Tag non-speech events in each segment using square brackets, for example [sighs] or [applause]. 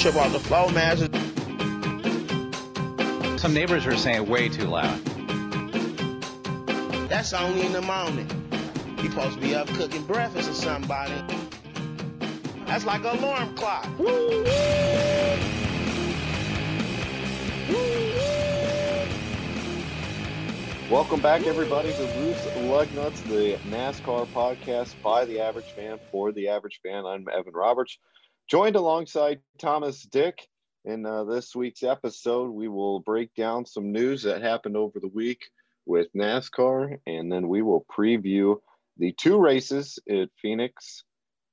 trip off the floor, man. Some neighbors were saying way too loud. That's only in the morning. You supposed to be up cooking breakfast or somebody. That's like an alarm clock. Welcome back, everybody, to Loose Lugnuts, the NASCAR podcast by the average fan for the average fan. I'm Evan Roberts, joined alongside Thomas Dick. In uh, this week's episode, we will break down some news that happened over the week with NASCAR, and then we will preview the two races at Phoenix,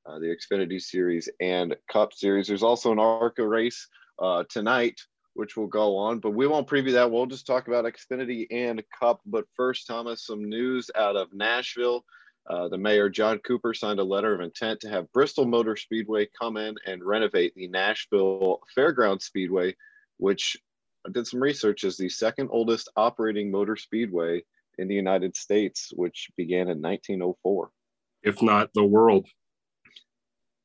uh, the Xfinity Series and Cup Series. There's also an ARCA race uh, tonight which will go on, but we won't preview that. We'll just talk about Xfinity and Cup. But first, Thomas, some news out of Nashville. Uh, the mayor, John Cooper, signed a letter of intent to have Bristol Motor Speedway come in and renovate the Nashville Fairground Speedway, which I did some research is the second oldest operating motor speedway in the United States, which began in 1904. If not the world.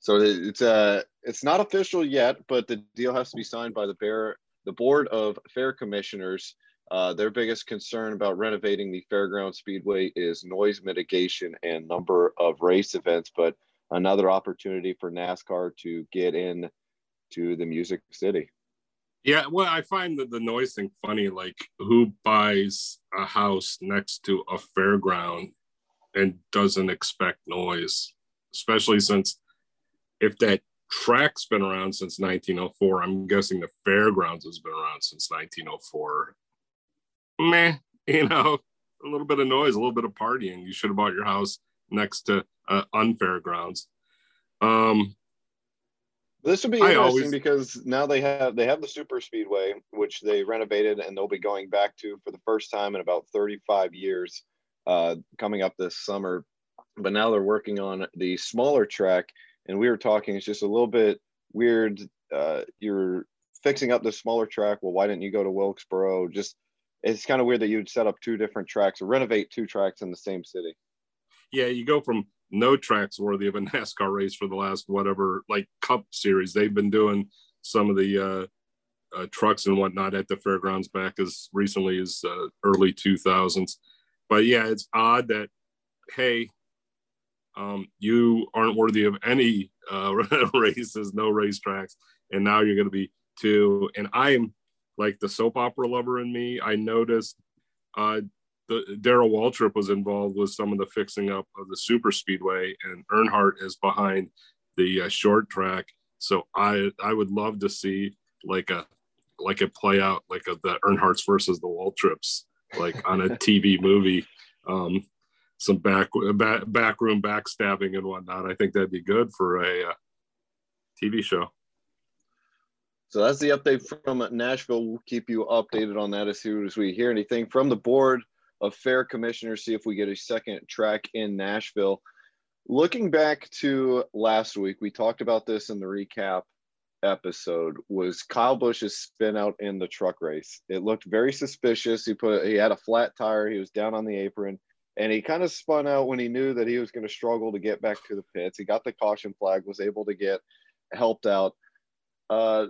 So it's uh it's not official yet, but the deal has to be signed by the Bear the board of fair commissioners uh, their biggest concern about renovating the fairground speedway is noise mitigation and number of race events but another opportunity for nascar to get in to the music city yeah well i find that the noise thing funny like who buys a house next to a fairground and doesn't expect noise especially since if that track's been around since 1904. I'm guessing the fairgrounds has been around since 1904. Meh, you know, a little bit of noise, a little bit of partying. You should have bought your house next to uh, unfairgrounds. Um, this would be interesting always, because now they have they have the super speedway, which they renovated, and they'll be going back to for the first time in about 35 years, uh, coming up this summer. But now they're working on the smaller track and we were talking it's just a little bit weird uh, you're fixing up the smaller track well why didn't you go to wilkesboro just it's kind of weird that you'd set up two different tracks or renovate two tracks in the same city. Yeah you go from no tracks worthy of a [laughs] nascar race for the last whatever like cup series. They've been doing some of the uh, uh, trucks and whatnot at the fairgrounds back as recently as uh, early 2000s but yeah it's odd that hey um, you aren't worthy of any uh, [laughs] races, no racetracks, and now you're going to be two. And I'm like the soap opera lover in me. I noticed uh, the Darrell Waltrip was involved with some of the fixing up of the super speedway, and Earnhardt is behind the uh, short track. So I I would love to see like a like it play out like a, the Earnhardts versus the Waltrips like on a [laughs] TV movie. Um, some back back backroom backstabbing and whatnot. I think that'd be good for a uh, TV show. So that's the update from Nashville. We'll keep you updated on that as soon as we hear anything from the board of fair commissioners. See if we get a second track in Nashville. Looking back to last week, we talked about this in the recap episode. Was Kyle Busch's spin out in the truck race? It looked very suspicious. He put he had a flat tire. He was down on the apron and he kind of spun out when he knew that he was going to struggle to get back to the pits. He got the caution flag, was able to get helped out. Uh,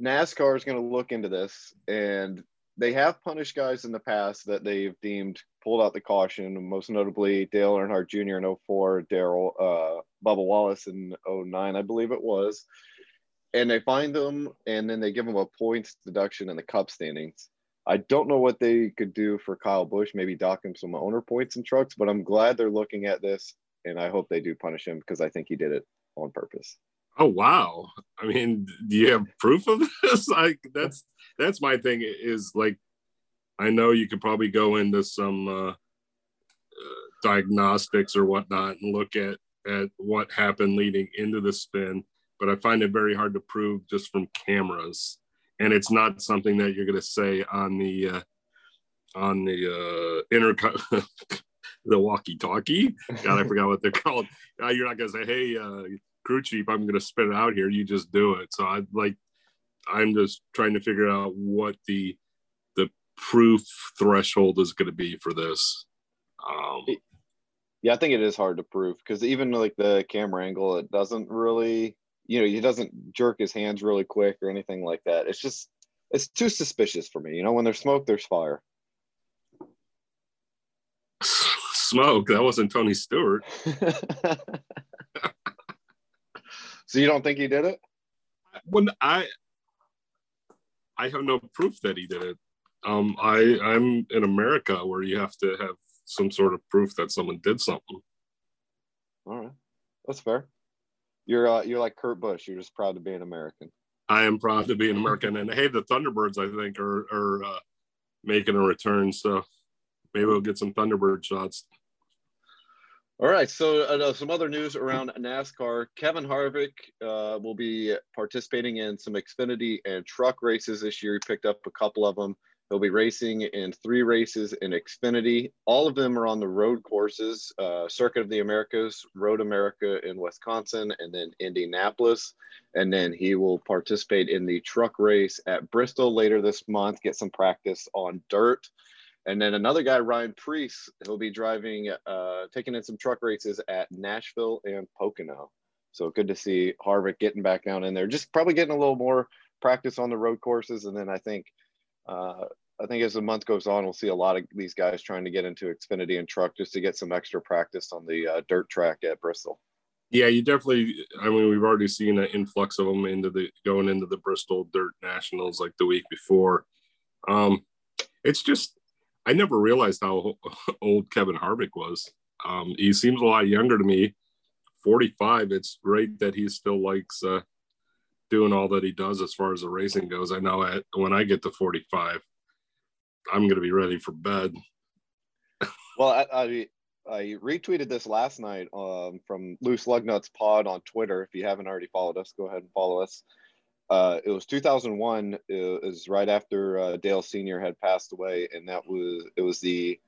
NASCAR is going to look into this, and they have punished guys in the past that they've deemed pulled out the caution, most notably Dale Earnhardt Jr. in 04, Daryl, uh, Bubba Wallace in 09, I believe it was. And they find them, and then they give them a points deduction in the cup standings. I don't know what they could do for Kyle Busch, maybe dock him some owner points and trucks, but I'm glad they're looking at this and I hope they do punish him because I think he did it on purpose. Oh wow. I mean, do you have proof of this? [laughs] Like that's that's my thing is like I know you could probably go into some uh, uh, diagnostics or whatnot and look at at what happened leading into the spin, but I find it very hard to prove just from cameras and it's not something that you're going to say on the uh, on the uh, inter [laughs] the walkie-talkie. God, I [laughs] forgot what they're called. Uh, you're not going to say, "Hey, uh, crew chief, I'm going to spit it out here." You just do it. So I like. I'm just trying to figure out what the the proof threshold is going to be for this. Um, yeah, I think it is hard to prove because even like the camera angle, it doesn't really you know, he doesn't jerk his hands really quick or anything like that. It's just it's too suspicious for me. You know, when there's smoke, there's fire. [sighs] Smoke. That wasn't Tony Stewart. [laughs] so you don't think he did it? When I I have no proof that he did it. Um, I I'm in America where you have to have some sort of proof that someone did something. All right, that's fair. You're uh, you're like Kurt Busch. You're just proud to be an American. I am proud to be an American, and hey, the Thunderbirds I think are are uh, making a return, so maybe we'll get some Thunderbird shots. All right, so uh, some other news around NASCAR. Kevin Harvick uh, will be participating in some Xfinity and truck races this year. He picked up a couple of them. He'll be racing in three races in Xfinity. All of them are on the road courses uh, Circuit of the Americas, Road America in Wisconsin, and then Indianapolis. And then he will participate in the truck race at Bristol later this month, get some practice on dirt. And then another guy, Ryan Preece, he'll be driving, uh, taking in some truck races at Nashville and Pocono. So good to see Harvick getting back down in there, just probably getting a little more practice on the road courses. And then I think uh, I think as the month goes on, we'll see a lot of these guys trying to get into Xfinity and truck just to get some extra practice on the uh, dirt track at Bristol. Yeah, you definitely. I mean, we've already seen an influx of them into the going into the Bristol Dirt Nationals like the week before. Um, it's just I never realized how [laughs] old Kevin Harvick was. Um, he seems a lot younger to me. Forty-five. It's great that he still likes uh, doing all that he does as far as the racing goes. I know at, when I get to 45, I'm going to be ready for bed. [laughs] well, I, I, I retweeted this last night um, from Loose Lugnuts Pod on Twitter. If you haven't already followed us, go ahead and follow us. Uh, it was 2001. It was right after uh, Dale Senior had passed away, and that was it was the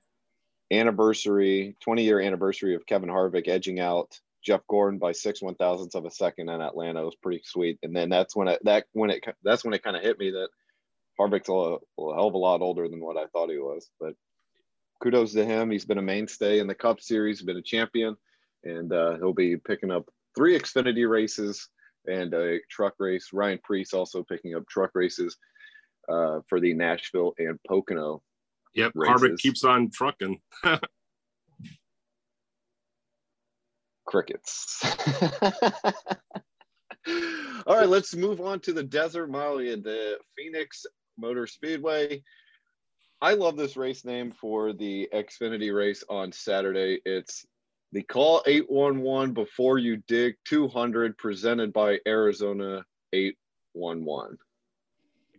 anniversary, 20 year anniversary of Kevin Harvick edging out Jeff Gordon by six one thousandths of a second in Atlanta. It was pretty sweet. And then that's when it that when it that's when it kind of hit me that Harvick's a, a, hell of a lot older than what I thought he was. But kudos to him. He's been a mainstay in the Cup Series, been a champion, and uh, he'll be picking up three Xfinity races and a truck race. Ryan Preece also picking up truck races uh, for the Nashville and Pocono. Yep, races. Harvick keeps on trucking. [laughs] crickets. [laughs] All right, let's move on to the Desert Mile at the Phoenix Motor Speedway. I love this race name for the Xfinity race on Saturday. It's the Call 811 Before You Dig 200 presented by Arizona 811.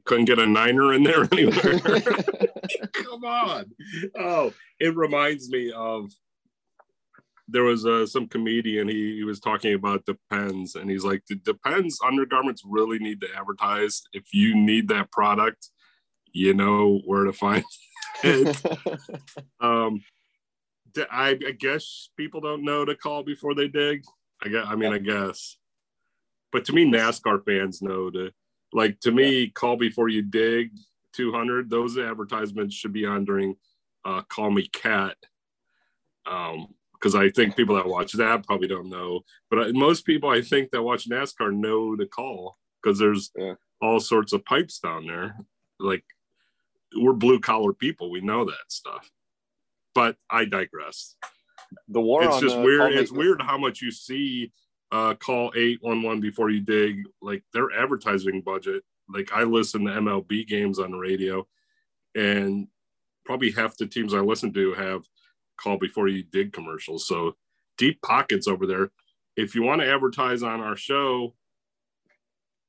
Couldn't get a niner in there anywhere. [laughs] Come on. Oh, it reminds me of there was uh, some comedian he, he was talking about depends and he's like the depends undergarments really need to advertise if you need that product you know where to find [laughs] it [laughs] um I, I guess people don't know to call before they dig i guess i mean i guess but to me nascar fans know to like to me call before you dig 200 those advertisements should be on during uh, call me Kat um because I think people that watch that probably don't know. But most people I think that watch NASCAR know to call because there's yeah. all sorts of pipes down there. Like we're blue collar people, we know that stuff. But I digress. The war. It's just weird. It's weird how much you see. Uh, call eight one one before you dig. Like their advertising budget. Like I listen to MLB games on the radio, and probably half the teams I listen to have call before you dig commercials. So deep pockets over there. If you want to advertise on our show,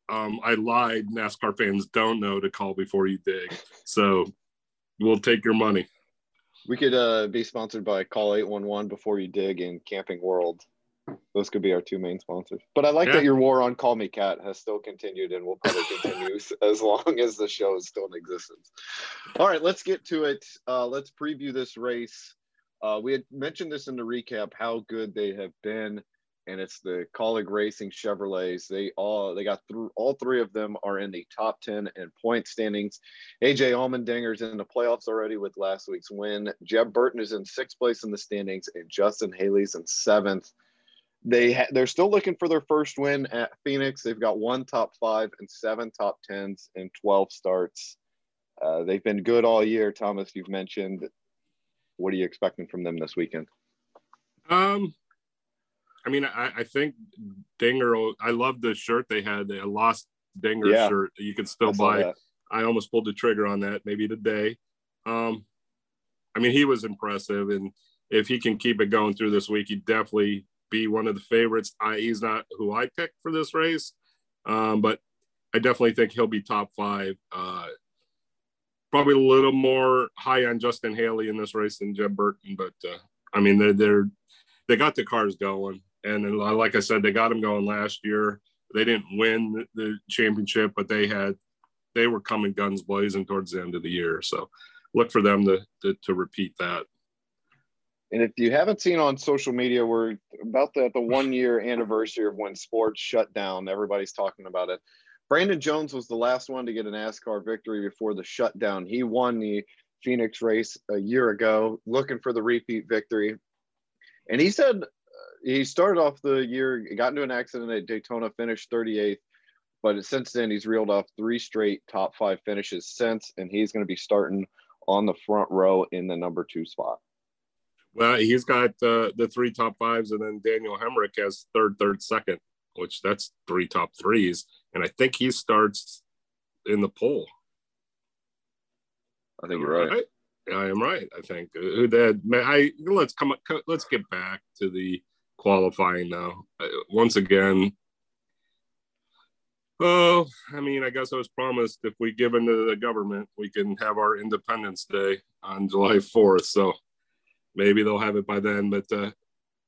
um, I lied. NASCAR fans don't know to call before you dig. So we'll take your money. We could uh, be sponsored by Call 811 Before You Dig and Camping World. Those could be our two main sponsors. But I like yeah. that your war on Call Me Kat has still continued and will probably continue [laughs] as long as the show is still in existence. All right, let's get to it. Uh, let's preview this race. Uh, we had mentioned this in the recap how good they have been, and it's the Kaulig Racing Chevrolets. They all they got through all three of them are in the top ten and point standings. AJ Allmendinger's in the playoffs already with last week's win. Jeb Burton is in sixth place in the standings, and Justin Haley's in seventh. they ha- they're still looking for their first win at Phoenix. They've got one top five and seven top tens in 12 starts. Uh, they've been good all year. Thomas, you've mentioned. What are you expecting from them this weekend? Um, I mean, I, I think Dinger. I love the shirt they had. The lost Dinger yeah. shirt. You can still buy. That. I almost pulled the trigger on that maybe today. Um, I mean, he was impressive, and if he can keep it going through this week, he definitely be one of the favorites. I, he's not who I picked for this race, um, but I definitely think he'll be top five. Uh, probably a little more high on Justin Haley in this race than Jeb Burton, but uh, I mean they're, they're they got the cars going, and like I said, they got them going last year. They didn't win the championship, but they had they were coming guns blazing towards the end of the year. So look for them to, to, to repeat that. And if you haven't seen on social media, we're about the, the one year anniversary of when sports shut down. Everybody's talking about it. Brandon Jones was the last one to get a NASCAR victory before the shutdown. He won the Phoenix race a year ago, looking for the repeat victory. And he said he started off the year, got into an accident at Daytona, finished 38th. But since then, he's reeled off three straight top five finishes since, and he's going to be starting on the front row in the number two spot. Well, he's got uh, the three top fives, and then Daniel Hemric has third, third, second, which that's three top threes, and I think he starts in the poll. I think you're right. I am right. I think who that I let's come let's get back to the qualifying now. Uh, once again, Oh, I mean, I guess I was promised if we give into the government, we can have our Independence Day on July [laughs] 4th. So maybe they'll have it by then. But uh,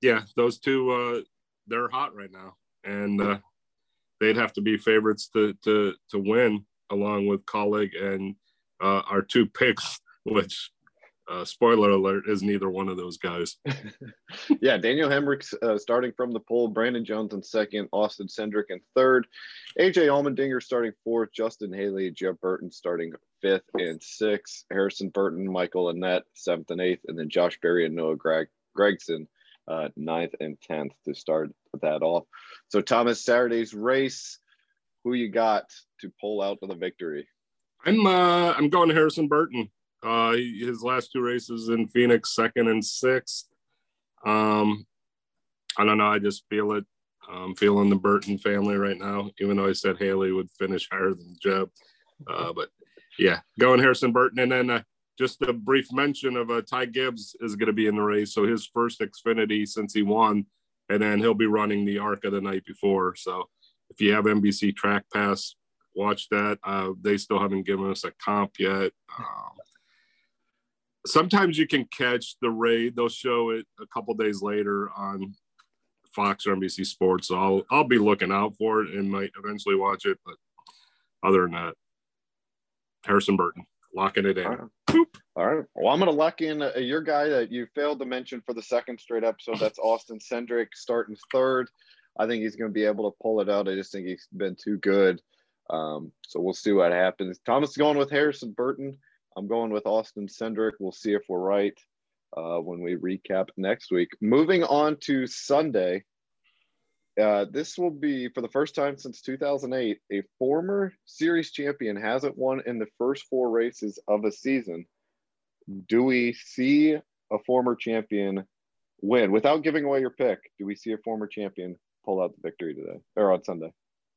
yeah, those two, uh, they're hot right now, and uh, they'd have to be favorites to to to win, along with Kaulig and uh, our two picks, [laughs] which. Uh, spoiler alert is neither one of those guys. [laughs] yeah, Daniel Hemric's uh, starting from the pole, Brandon Jones in second, Austin Cindric in third, AJ Allmendinger starting fourth, Justin Haley, Jeb Burton starting fifth and sixth. Harrison Burton, Michael Annett, seventh and eighth, and then Josh Berry and Noah Greg Gragson, uh, ninth and tenth to start that off. So Thomas, Saturday's race, who you got to pull out of the victory? I'm uh, I'm going to Harrison Burton. Uh, his last two races in Phoenix, second and sixth. Um, I don't know. I just feel it. I'm feeling the Burton family right now, even though I said Haley would finish higher than Jeb. Uh, but yeah, going Harrison Burton. And then uh, just a brief mention of uh, Ty Gibbs is going to be in the race. So his first Xfinity since he won, and then he'll be running the ARCA the night before. So if you have NBC Track Pass, watch that. Uh, they still haven't given us a comp yet. Um, sometimes you can catch the raid. They'll show it a couple days later on Fox or NBC Sports. So I'll I'll be looking out for it and might eventually watch it. But other than that, Harrison Burton, locking it in. All right. All right. Well, I'm going to lock in uh, your guy that you failed to mention for the second straight episode. That's [laughs] Austin Cindric starting third. I think he's going to be able to pull it out. I just think he's been too good. Um, so we'll see what happens. Thomas is going with Harrison Burton. I'm going with Austin Cindric. We'll see if we're right uh, when we recap next week. Moving on to Sunday. Uh, this will be for the first time since 2008. A former series champion hasn't won in the first four races of a season. Do we see a former champion win without giving away your pick? Do we see a former champion pull out the victory today or on Sunday?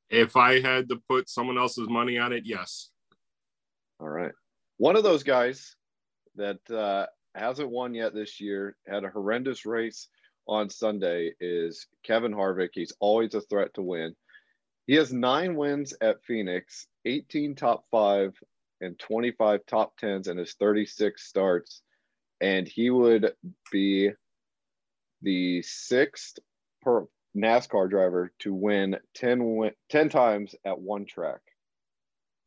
If I had to put someone else's money on it, yes. All right. One of those guys that uh, hasn't won yet this year, had a horrendous race on Sunday is Kevin Harvick. He's always a threat to win. He has nine wins at Phoenix, 18 top five, and 25 top tens in his 36 starts. And he would be the sixth per NASCAR driver to win 10, win, 10 times at one track.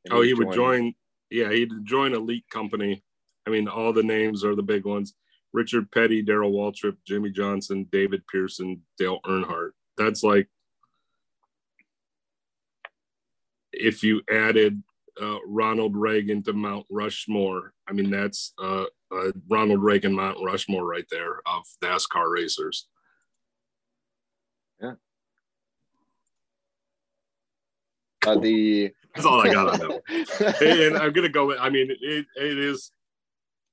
And oh, he would join, yeah, he'd join Elite Company. I mean, all the names are the big ones. Richard Petty, Darrell Waltrip, Jimmie Johnson, David Pearson, Dale Earnhardt. That's like if you added uh, Ronald Reagan to Mount Rushmore. I mean, that's uh, uh, Ronald Reagan Mount Rushmore right there of NASCAR racers. Uh, the [laughs] That's all I got on that. [laughs] and, and I'm gonna go. with- I mean, it it is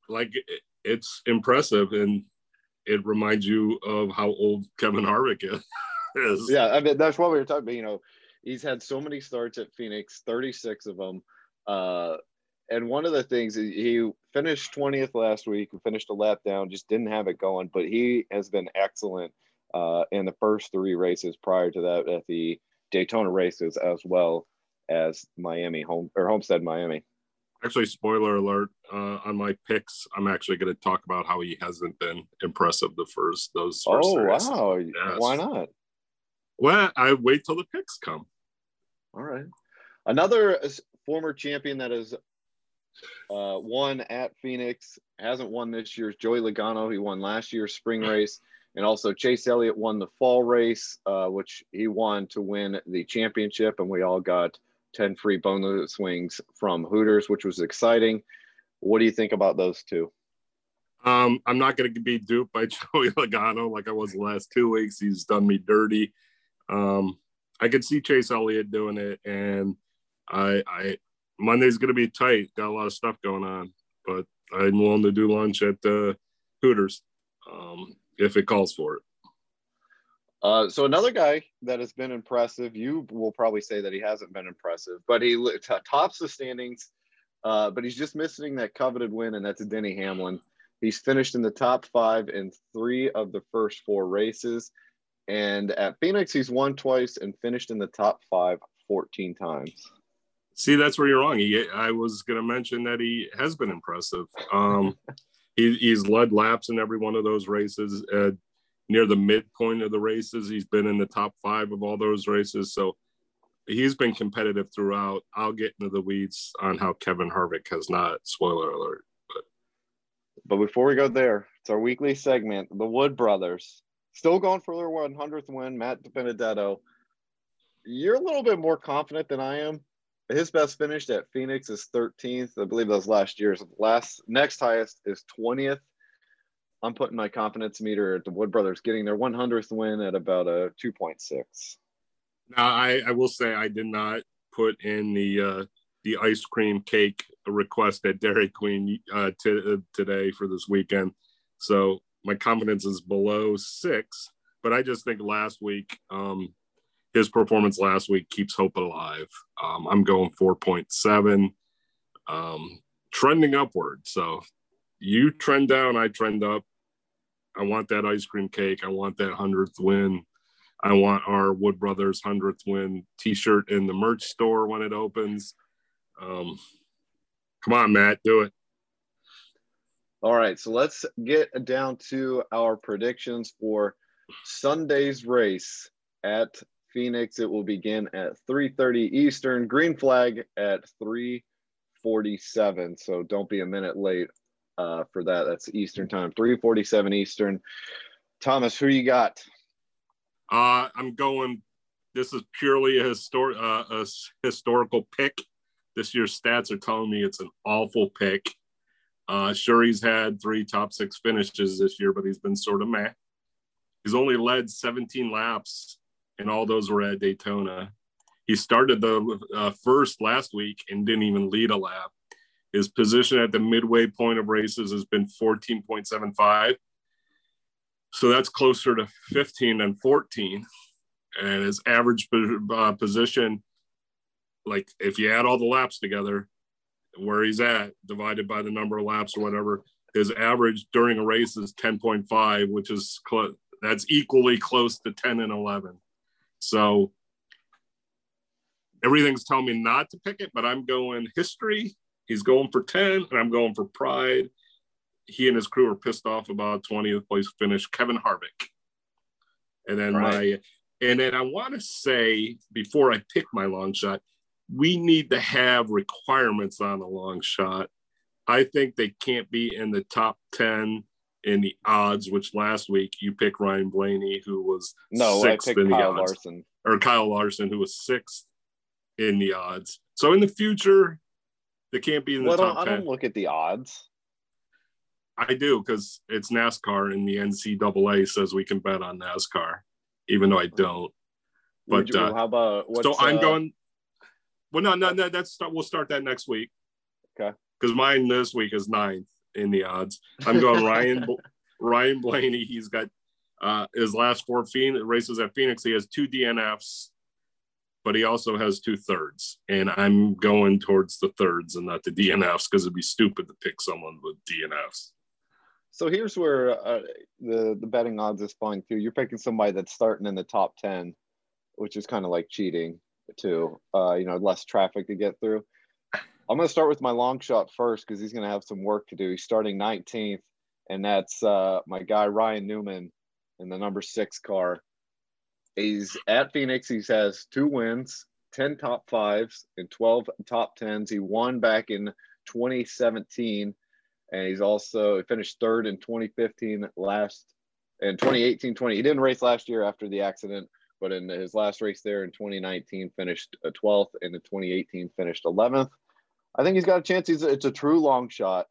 like it- it's impressive, and it reminds you of how old Kevin Harvick is. is. [laughs] yeah, I mean that's what we were talking about. You know, he's had so many starts at Phoenix, 36 of them. Uh, and one of the things he finished 20th last week, finished a lap down, just didn't have it going, but he has been excellent uh, in the first three races prior to that at the Daytona races as well as Miami home or Homestead Miami. Actually, spoiler alert uh, on my picks. I'm actually going to talk about how he hasn't been impressive the first those. First Oh races. wow! Yes. Why not? Well, I wait till the picks come. All right. Another uh, former champion that has uh, won at Phoenix hasn't won this year's Joey Logano. He won last year's spring [laughs] race, and also Chase Elliott won the fall race, uh, which he won to win the championship, and we all got ten free bonus wings from Hooters, which was exciting. What do you think about those two? Um, I'm not going to be duped by [laughs] Joey Logano like I was the last two weeks. He's done me dirty. Um, I could see Chase Elliott doing it, and I, I Monday's going to be tight. Got a lot of stuff going on, but I'm willing to do lunch at uh, Hooters um, if it calls for it. Uh, so another guy that has been impressive, you will probably say that he hasn't been impressive, but he t- tops the standings. Uh, but he's just missing that coveted win, and that's Denny Hamlin. He's finished in the top five in three of the first four races. And at Phoenix, he's won twice and finished in the top five 14 times. See, that's where you're wrong. He, I was going to mention that he has been impressive. Um, [laughs] he, he's led laps in every one of those races. Uh, near the midpoint of the races, he's been in the top five of all those races. So he's been competitive throughout. I'll get into the weeds on how Kevin Harvick has not. Spoiler alert. But before we go there, it's our weekly segment. The Wood Brothers still going for their 100th win. Matt Benedetto, you're a little bit more confident than I am. His best finish at Phoenix is 13th. I believe that was last year's. Last next highest is 20th. I'm putting my confidence meter at the Wood Brothers getting their 100th win at about a 2.6. Now, I, I will say I did not put in the uh, the ice cream cake request at Dairy Queen uh, t- uh, today for this weekend. So my confidence is below six, but I just think last week, um, his performance last week keeps hope alive. Um, I'm going 4.7, um, trending upward. So you trend down, I trend up. I want that ice cream cake. I want that 100th win. I want our Wood Brothers 100th win t shirt in the merch store when it opens. Um, come on, Matt, do it. All right, so let's get down to our predictions for Sunday's race at Phoenix. It will begin at 3:30 Eastern. Green flag at 3:47. So don't be a minute late uh, for that. That's Eastern time. 3:47 Eastern. Thomas, who you got? Uh, I'm going. This is purely a, histor- uh, a historical pick. This year's stats are telling me it's an awful pick. Uh, sure, he's had three top six finishes this year, but he's been sort of meh. He's only led 17 laps, and all those were at Daytona. He started the uh, first last week and didn't even lead a lap. His position at the midway point of races has been 14.75. So that's closer to 15 than 14. And his average uh, position, like if you add all the laps together, where he's at, divided by the number of laps or whatever, his average during a race is 10.5, which is cl- that's equally close to 10 and 11. So everything's telling me not to pick it, but I'm going history. He's going for 10, and I'm going for pride. He and his crew are pissed off about 20th place finish, Kevin Harvick. And then Right. my and then I want to say before I pick my long shot, we need to have requirements on a long shot. I think they can't be in the top 10 in the odds, which last week you picked Ryan Blaney, who was No, sixth I picked in the Kyle odds, Larson. or Kyle Larson, who was sixth in the odds. So in the future, they can't be in the Well, I top don't, I 10. don't look at the odds. I do because it's NASCAR and the NCAA says we can bet on NASCAR, even though I don't. But you- uh, how about so I'm uh, going. Well, no, no, no. That's we'll start that next week. Okay. Because mine this week is ninth in the odds. I'm going [laughs] Ryan Ryan Blaney. He's got uh, his last four Phoenix races at Phoenix. He has two DNFs, but he also has two thirds. And I'm going towards the thirds and not the DNFs because it'd be stupid to pick someone with DNFs. So here's where uh, the the betting odds is fine too. You're picking somebody that's starting in the top ten, which is kind of like cheating too. Uh, you know, less traffic to get through. I'm going to start with my long shot first because he's going to have some work to do. He's starting 19th, and that's uh, my guy Ryan Newman in the number six car. He's at Phoenix. He has two wins, 10 top fives, and 12 top tens. He won back in 2017, and he's also he finished third in 2015 last in 2018 20 he didn't race last year after the accident but in his last race there in 2019 finished 12th and in 2018 finished 11th i think he's got a chance he's it's a true long shot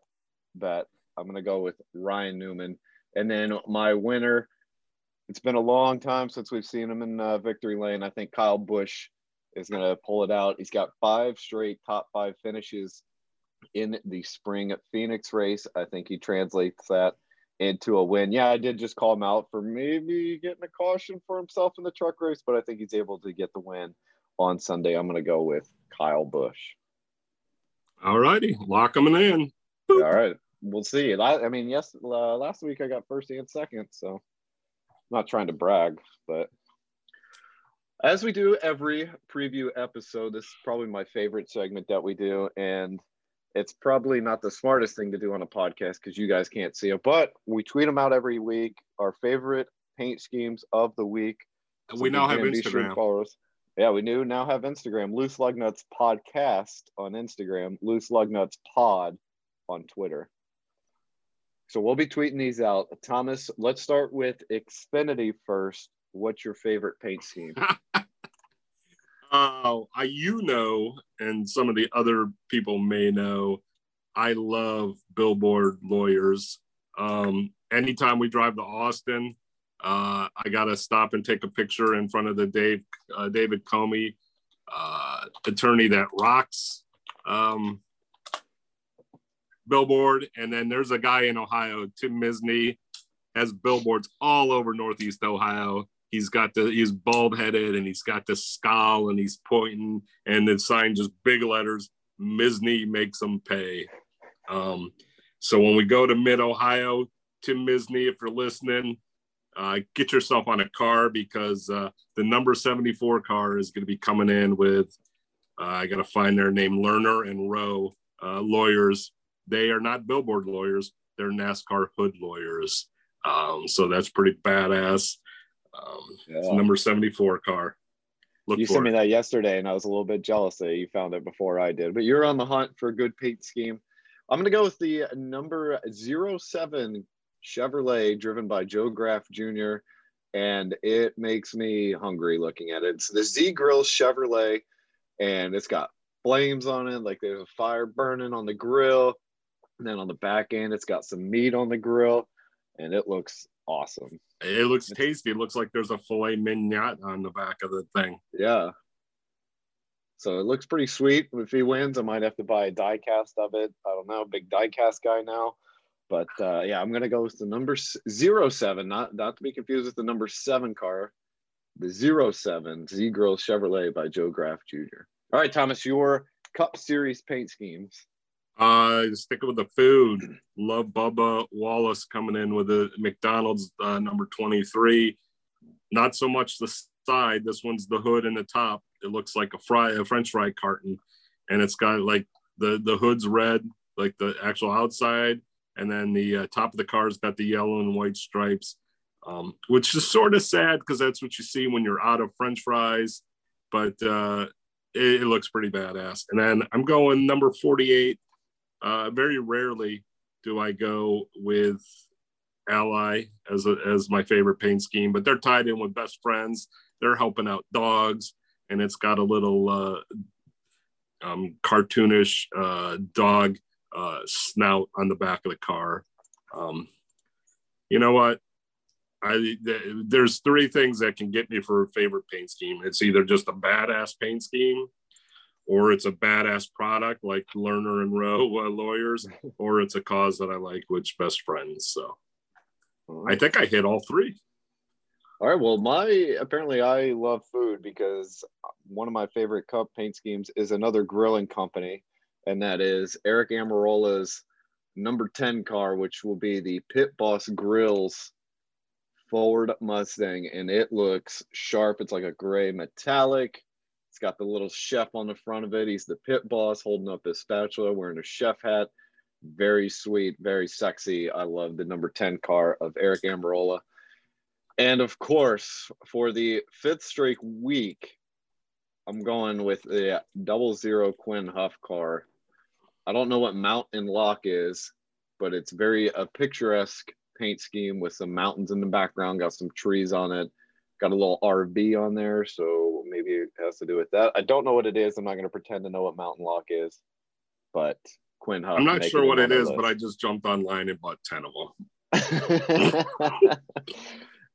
bet i'm going to go with ryan newman and then my winner it's been a long time since we've seen him in uh, victory lane i think kyle busch is going to pull it out he's got five straight top five finishes in the spring Phoenix race. I think he translates that into a win. Yeah, I did just call him out for maybe getting a caution for himself in the truck race, but I think he's able to get the win on Sunday. I'm going to go with Kyle Busch. All righty, lock him in. Boop. All right, we'll see. I mean, yes, uh, last week I got first and second, so I'm not trying to brag, but as we do every preview episode, this is probably my favorite segment that we do, and it's probably not the smartest thing to do on a podcast because you guys can't see it, but we tweet them out every week. Our favorite paint schemes of the week. And we now have Instagram. Sure yeah, we do now have Instagram. Loose Lug Nuts Podcast on Instagram. Loose Lug Nuts Pod on Twitter. So we'll be tweeting these out. Thomas, let's start with Xfinity first. What's your favorite paint scheme? Uh, [laughs] I, you know, and some of the other people may know, I love billboard lawyers. Um, anytime we drive to Austin, uh, I got to stop and take a picture in front of the Dave uh, David Comey uh, attorney that rocks um, billboard. And then there's a guy in Ohio, Tim Misny, has billboards all over Northeast Ohio he's got the he's bald headed and he's got the scowl and he's pointing and the sign just big letters Misny makes them pay. Um, so when we go to mid Ohio, Tim Misny, if you're listening, uh, get yourself on a car because uh, the number 74 car is going to be coming in with uh, I got to find their name Lerner and Rowe uh, lawyers. They are not billboard lawyers; they're NASCAR hood lawyers. Um, so that's pretty badass. Um, yeah. number 74 car. Look you sent me that yesterday, and I was a little bit jealous that you found it before I did. But you're on the hunt for a good paint scheme. I'm going to go with the number 07 Chevrolet driven by Joe Graf Jr. And it makes me hungry looking at it. It's the Z Grill Chevrolet, and it's got flames on it, like there's a fire burning on the grill. And then on the back end, it's got some meat on the grill, and it looks awesome. It looks tasty. It looks like there's a filet mignon on the back of the thing. Yeah. So it looks pretty sweet. If he wins, I might have to buy a die cast of it. I don't know, big die cast guy now. But uh, yeah, I'm gonna go with the number zero seven, not not to be confused with the number seven car, the zero seven Z Grill Chevrolet by Joe Graf Jr. All right, Thomas, your Cup Series paint schemes. Uh, sticking with the food. Love Bubba Wallace coming in with a McDonald's uh, number 23. Not so much the side. This one's the hood and the top. It looks like a fry, a French fry carton, and it's got like the the hood's red, like the actual outside, and then the uh, top of the car's got the yellow and white stripes, um, which is sort of sad because that's what you see when you're out of French fries. But uh, it, it looks pretty badass. And then I'm going number 48 uh, very rarely do I go with Ally as a, as my favorite paint scheme, but they're tied in with best friends. They're helping out dogs, and it's got a little uh, um, cartoonish uh, dog uh, snout on the back of the car. Um, you know what? I th- there's three things that can get me for a favorite paint scheme. It's either just a badass paint scheme, or it's a badass product like Lerner and Rowe uh, lawyers, [laughs] or it's a cause that I like, which best friends. So I think I hit all three. All right. Well, my apparently I love food because one of my favorite cup paint schemes is another grilling company, and that is Erik Almirola's number 10 car, which will be the Pit Boss Grills Ford Mustang. And it looks sharp. It's like a gray metallic. It's got the little chef on the front of it. He's the pit boss holding up his spatula, wearing a chef hat. Very sweet, very sexy. I love the number 10 car of Erik Almirola. And of course, for the fifth straight week, I'm going with the double zero Quin Houff car. I don't know what mount and lock is, but it's very a picturesque paint scheme with some mountains in the background, got some trees on it, got a little RV on there, so maybe it has to do with that. I don't know what it is. I'm not going to pretend to know what mountain lock is, but Quin Houff. I'm not sure what it is, but I just jumped online and bought 10 of them. [laughs]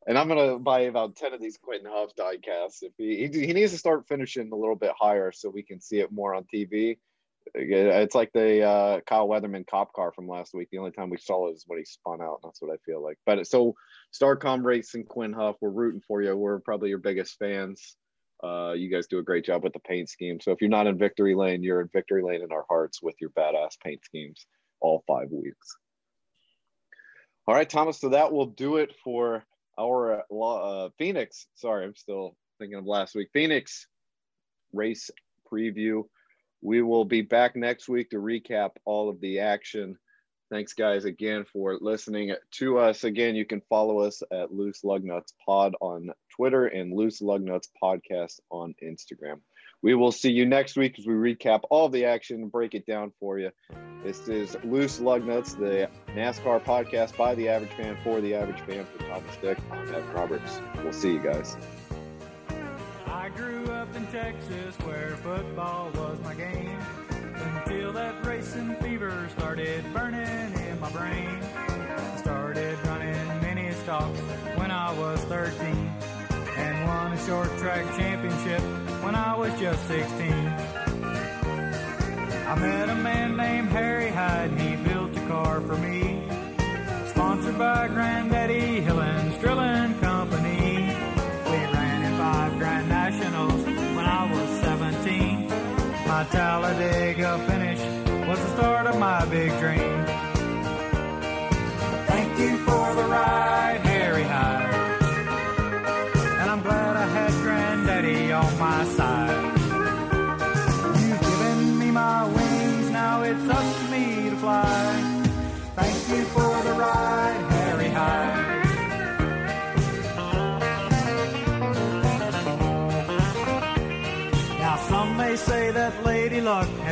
and I'm gonna buy about ten of these Quentin Huff diecasts. If he, he he needs to start finishing a little bit higher so we can see it more on TV. It's like the uh, Kyle Weatherman cop car from last week. The only time we saw it is when he spun out. That's what I feel like. But so Starcom Racing, Quin Houff, we're rooting for you. We're probably your biggest fans. Uh, you guys do a great job with the paint scheme. So if you're not in victory lane, you're in victory lane in our hearts with your badass paint schemes all five weeks. All right, Thomas. So that will do it for our uh, Phoenix. Sorry, I'm still thinking of last week. Phoenix race preview. We will be back next week to recap all of the action. Thanks, guys, again for listening to us. Again, you can follow us at Loose Lugnuts Pod on Twitter and Loose Lugnuts Podcast on Instagram. We will see you next week as we recap all the action and break it down for you. This is Loose Lugnuts, the NASCAR podcast by the average fan for the average fan for Thomas Dick. I'm Roberts. We'll see you guys. I grew up in Texas where football was my game until that racing fever started burning in my brain. I started running mini stocks when I was 13 and won a short track championship when I was just 16. I met a man named Harry Hyde and he built a car for me. Sponsored by Granddaddy Hillens Drilling Talladega finish was the start of my big dream.